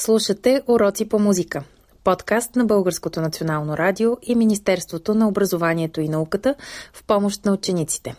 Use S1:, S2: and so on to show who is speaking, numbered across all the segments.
S1: Слушате Уроци по музика. Подкаст на Българското национално радио и Министерството на образованието и науката в помощ на учениците.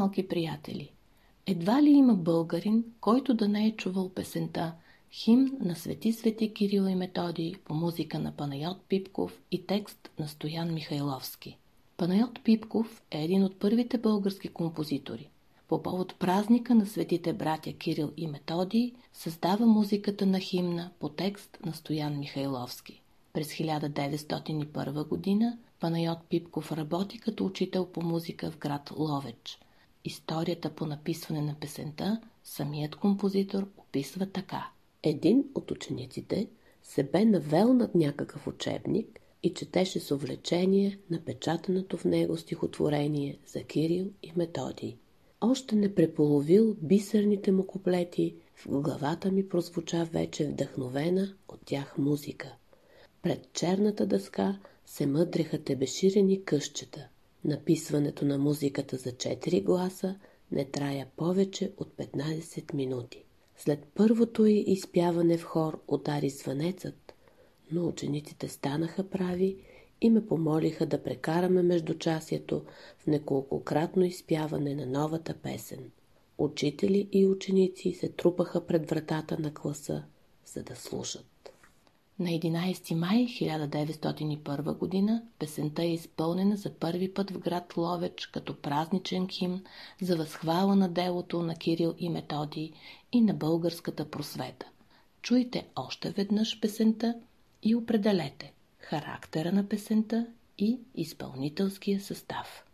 S2: Малки приятели! Едва ли има българин, който да не е чувал песента Химн на Свети Свети Кирил и Методий по музика на Панайот Пипков и текст на Стоян Михайловски. Панайот Пипков е един от първите български композитори. По повод празника на светите братя Кирил и Методий създава музиката на химна по текст на Стоян Михайловски. През 1901 година Панайот Пипков работи като учител по музика в град Ловеч. Историята по написване на песента самият композитор описва така.
S3: Един от учениците се бе навел над някакъв учебник и четеше с увлечение напечатаното в него стихотворение за Кирил и Методий. Още не преполовил бисерните му куплети, в главата ми прозвуча вече вдъхновена от тях музика. Пред черната дъска се мъдреха тебеширени къщета. Написването на музиката за четири гласа не трая повече от 15 минути. След първото й изпяване в хор удари звънецът, но учениците станаха прави и ме помолиха да прекараме междучасието в неколкократно изпяване на новата песен. Учители и ученици се трупаха пред вратата на класа, за да слушат.
S2: На 11 май 1901 г. песента е изпълнена за първи път в град Ловеч като празничен химн за възхвала на делото на Кирил и Методий и на българската просвета. Чуйте още веднъж песента и определете характера на песента и изпълнителския състав.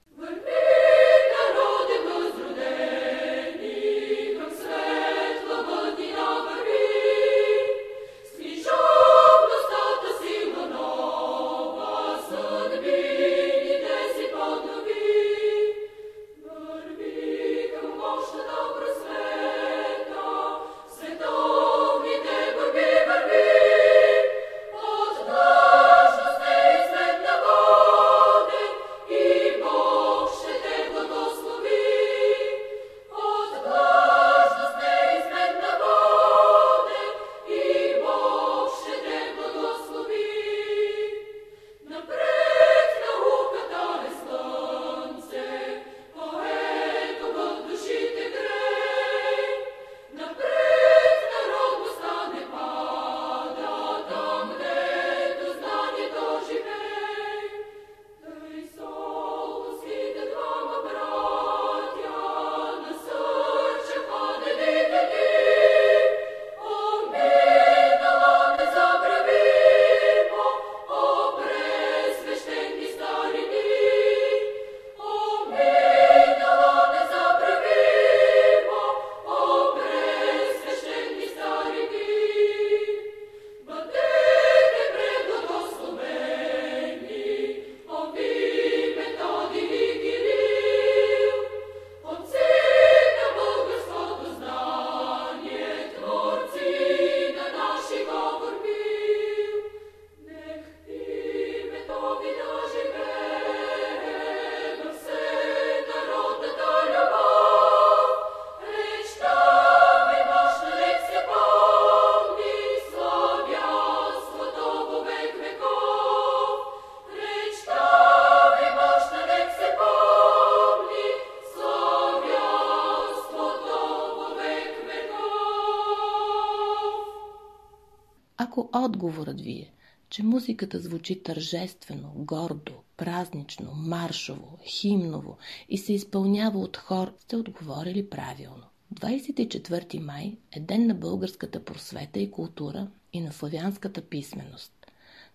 S2: Отговорът ви е, че музиката звучи тържествено, гордо, празнично, маршово, химново и се изпълнява от хор, сте отговорили правилно. 24 май е ден на българската просвета и култура и на славянската писменост.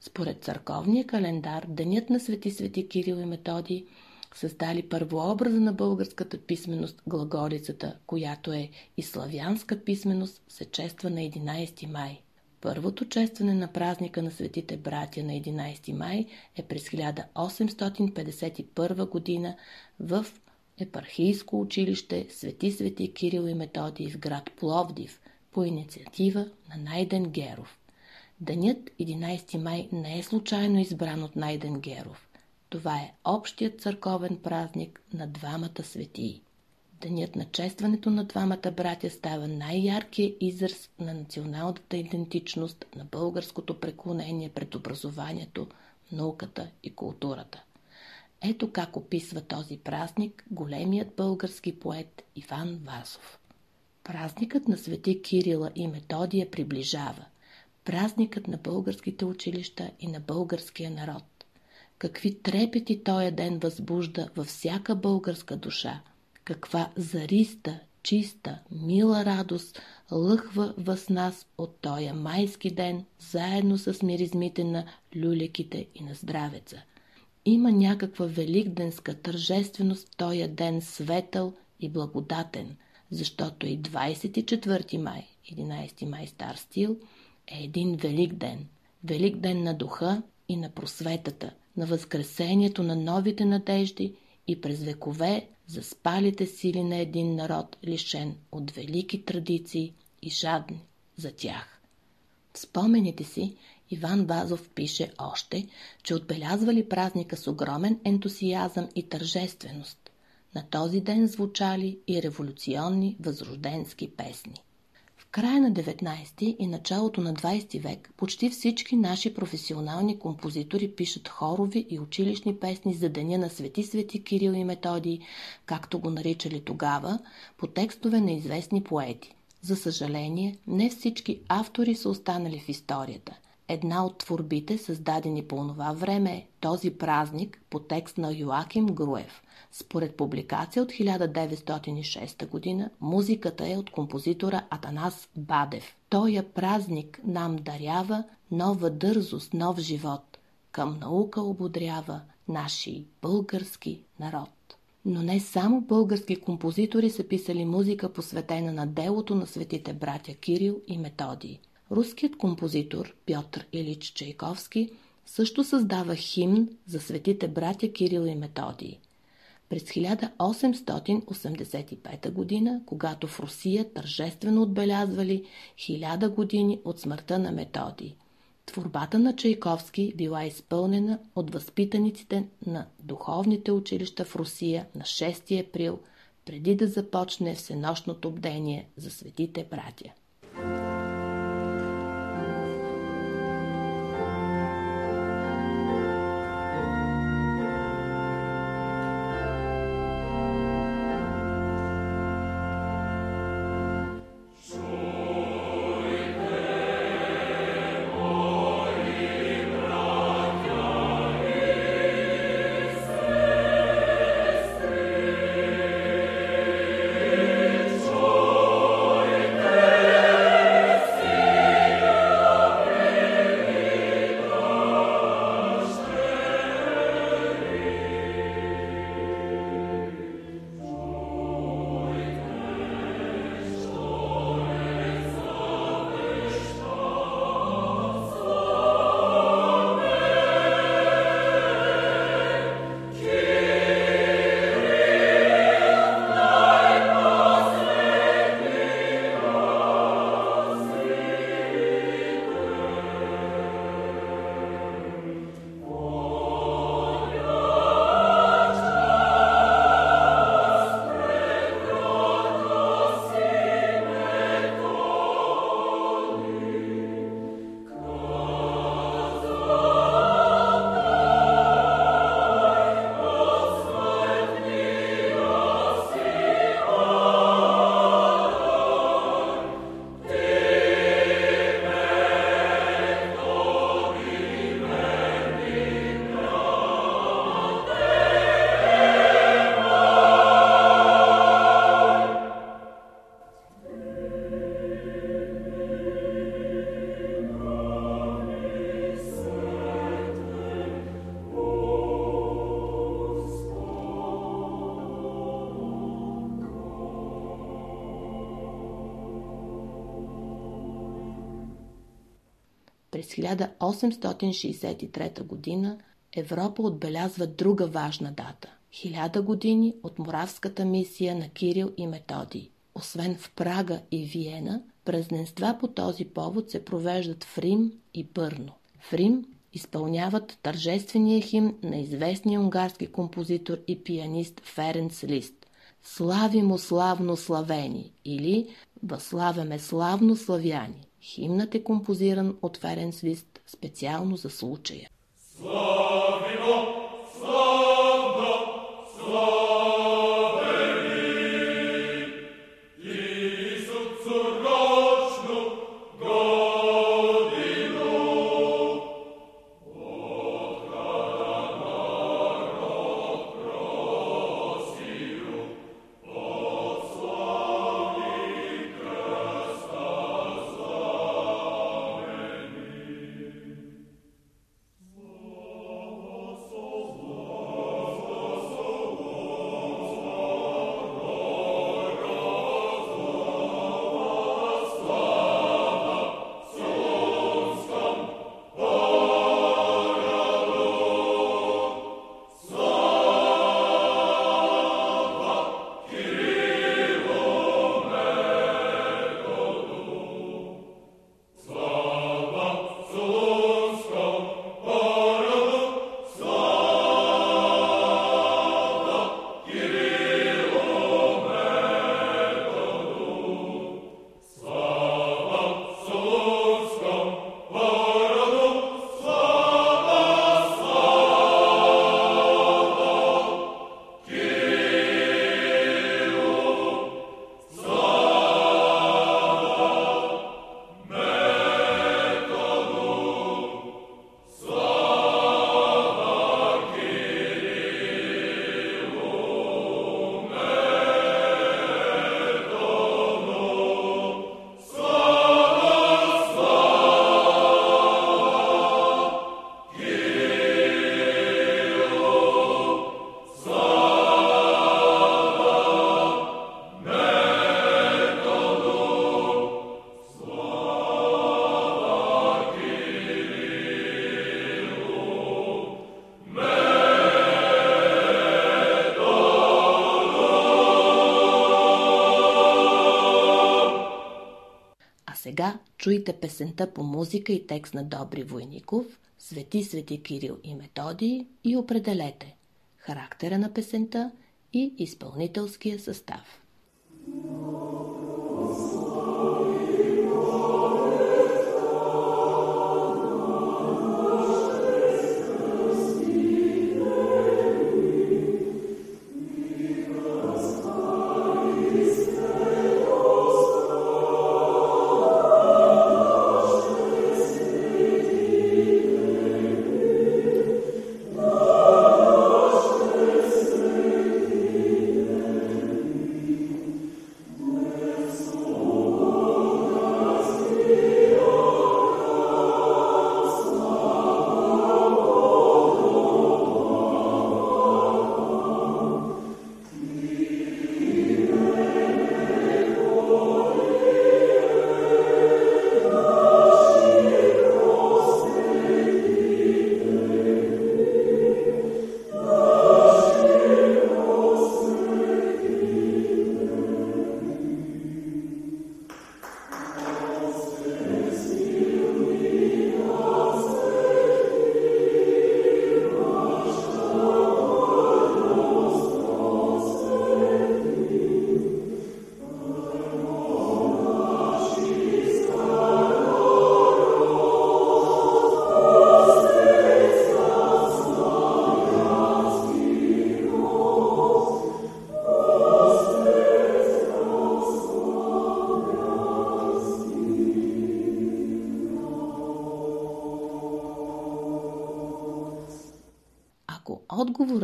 S2: Според църковния календар, Денят на Свети Свети Кирил и Методий създали първообраза на българската писменост глаголицата, която е и славянска писменост, се чества на 11 май. Първото честване на празника на светите братя на 11 май е през 1851 година в епархийско училище Свети Свети Кирил и Методий в град Пловдив по инициатива на Найден Геров. Денят 11 май не е случайно избран от Найден Геров. Това е общият църковен празник на двамата светии. Денят на честването на двамата братя става най-яркият израз на националната идентичност на българското преклонение пред образованието, науката и културата. Ето как описва този празник големият български поет Иван Вазов. Празникът на свети Кирила и Методия приближава. Празникът на българските училища и на българския народ. Какви трепети този ден възбужда във всяка българска душа. Каква зариста, чиста, мила радост лъхва въз нас от този майски ден, заедно с миризмите на люлеките и на здравеца. Има някаква великденска тържественост в този ден светъл и благодатен, защото и 24 май, 11 май стар стил, е един велик ден. Велик ден на духа и на просветата, на възкресението на новите надежди и през векове за спалите сили на един народ, лишен от велики традиции и жадни за тях. В спомените си Иван Вазов пише още, че отбелязвали празника с огромен ентусиазъм и тържественост. На този ден звучали и революционни възрожденски песни края на 19 и началото на 20 век почти всички наши професионални композитори пишат хорови и училищни песни за деня на Свети Свети Кирил и Методий, както го наричали тогава, по текстове на известни поети. За съжаление, не всички автори са останали в историята. Една от творбите, създадени по това време е този празник по текст на Йоаким Груев – според публикация от 1906 г. музиката е от композитора Атанас Бадев. Тоя празник нам дарява нова дързост, нов живот. Към наука ободрява наши български народ. Но не само български композитори са писали музика посветена на делото на светите братя Кирил и Методий. Руският композитор Пьотр Илич Чайковски също създава химн за светите братя Кирил и Методий – през 1885 г., когато в Русия тържествено отбелязвали хиляда години от смъртта на Методий. Творбата на Чайковски била изпълнена от възпитаниците на духовните училища в Русия на 6 април, преди да започне всенощното бдение за светите братя. През 1863 г. Европа отбелязва друга важна дата – хиляда години от Моравската мисия на Кирил и Методий. Освен в Прага и Виена, празненства по този повод се провеждат в Рим и Бърно. В Рим изпълняват тържествения химн на известния унгарски композитор и пианист Ференц Лист. Слави му славно славени или Въславяме славно славяни. Химнът е композиран от Ференц Лист специално за случая. Славимо! Чуйте песента по музика и текст на Добри Войников, Свети Свети Кирил и Методии и определете характера на песента и изпълнителския състав.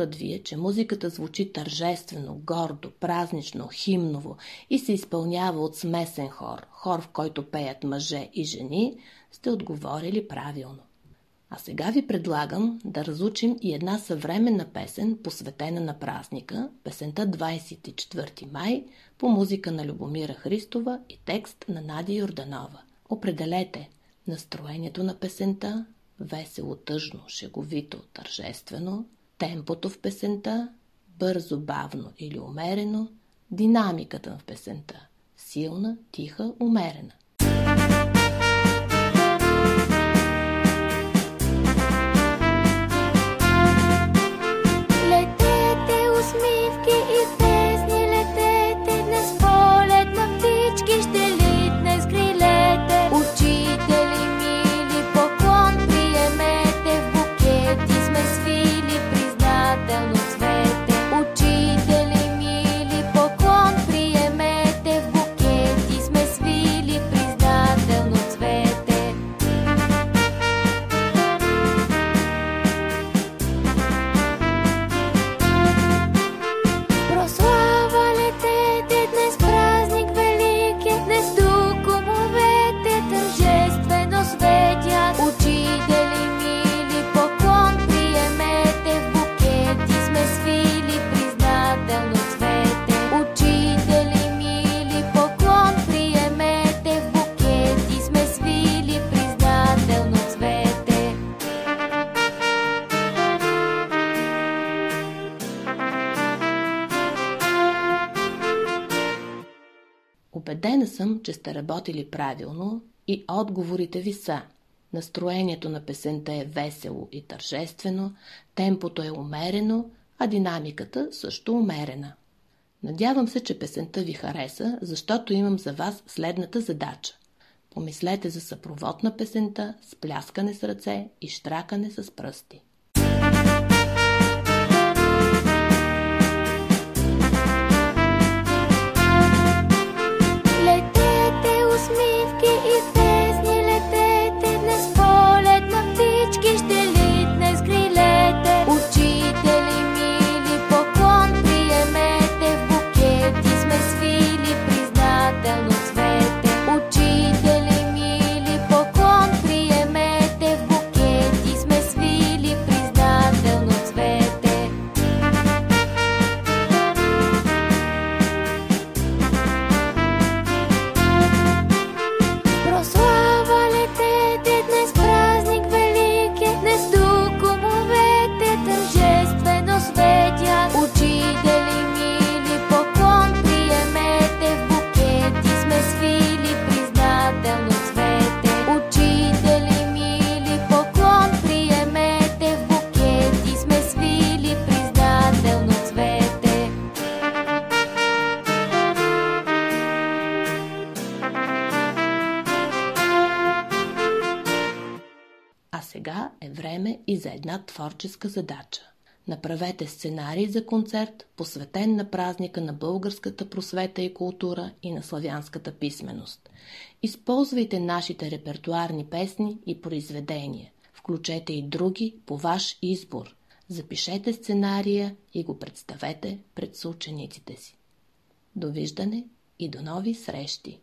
S2: Отговорът ви че музиката звучи тържествено, гордо, празнично, химново и се изпълнява от смесен хор, хор в който пеят мъже и жени, сте отговорили правилно. А сега ви предлагам да разучим и една съвременна песен, посветена на празника, песента 24 май, по музика на Любомира Христова и текст на Надя Йорданова. Определете
S4: Настроението на песента – весело, тъжно, шеговито, тържествено, темпото в песента – бързо, бавно или умерено, динамиката в песента – силна, тиха, умерена. Съм, че сте работили правилно и отговорите ви са Настроението на песента е весело и тържествено, темпото е умерено, а динамиката също умерена. Надявам се, че песента ви хареса, защото имам за вас следната задача. Помислете за съпровод на песента с пляскане с ръце и штракане с пръсти. Сега е време и за една творческа задача. Направете сценарий за концерт, посветен на празника на българската просвета и култура и на славянската писменост. Използвайте нашите репертуарни песни и произведения. Включете и други по ваш избор. Запишете сценария и го представете пред съучениците си. Довиждане и до нови срещи!